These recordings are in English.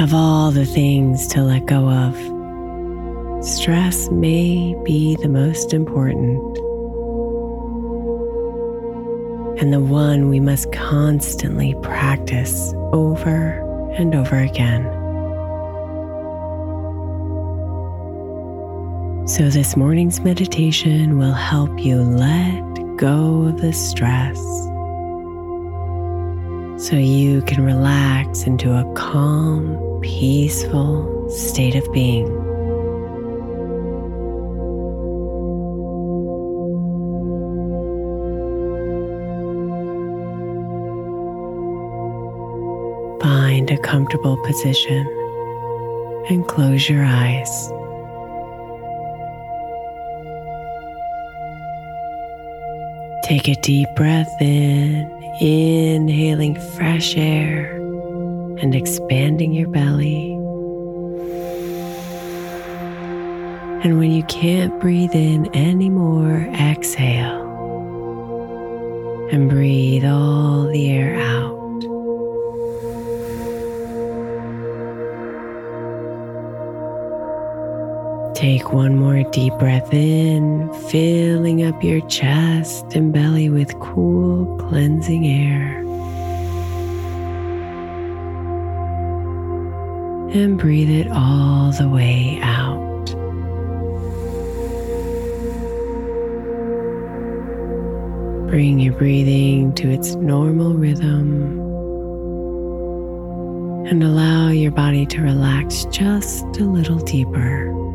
Of all the things to let go of, stress may be the most important. And the one we must constantly practice over and over again. So, this morning's meditation will help you let go of the stress. So you can relax into a calm, peaceful state of being. Find a comfortable position and close your eyes. Take a deep breath in, inhaling fresh air and expanding your belly. And when you can't breathe in anymore, exhale and breathe all the air out. Take one more deep breath in, filling up your chest and belly with cool, cleansing air. And breathe it all the way out. Bring your breathing to its normal rhythm and allow your body to relax just a little deeper.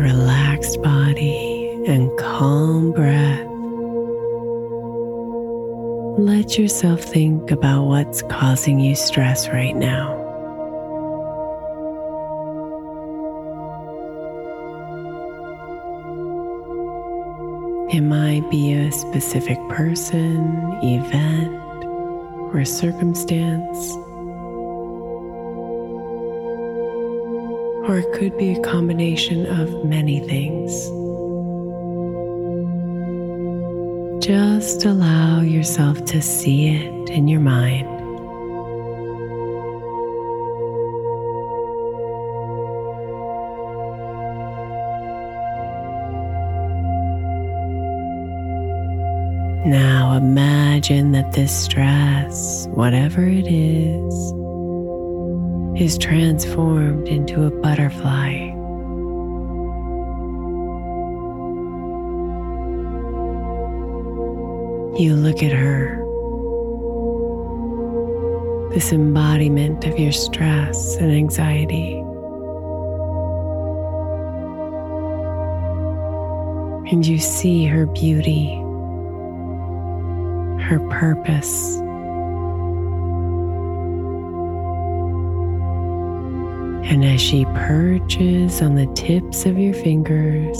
Relaxed body and calm breath, let yourself think about what's causing you stress right now. It might be a specific person, event, or circumstance. Or it could be a combination of many things. Just allow yourself to see it in your mind. Now imagine that this stress, whatever it is, is transformed into a butterfly. You look at her, this embodiment of your stress and anxiety. And you see her beauty, her purpose And as she perches on the tips of your fingers,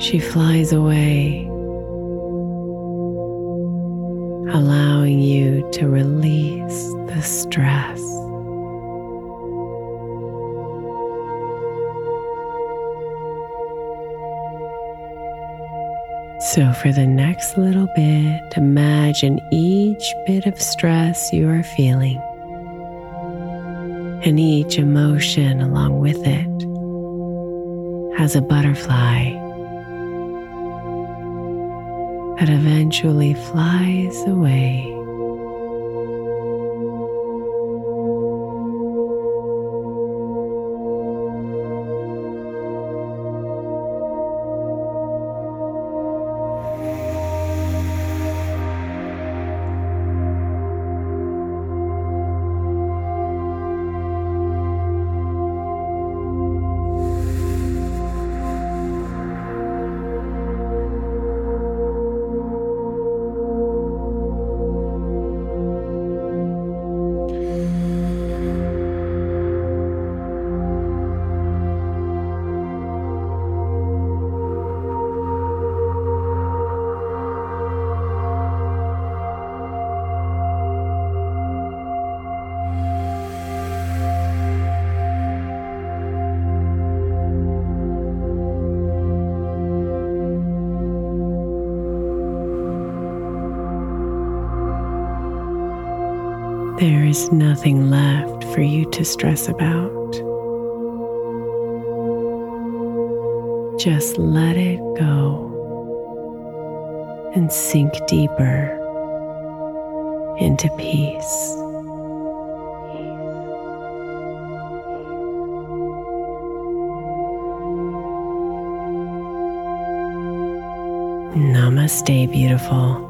she flies away, allowing you to release the stress. So, for the next little bit, imagine each bit of stress you are feeling and each emotion along with it as a butterfly that eventually flies away. There is nothing left for you to stress about. Just let it go and sink deeper into peace. Namaste, beautiful.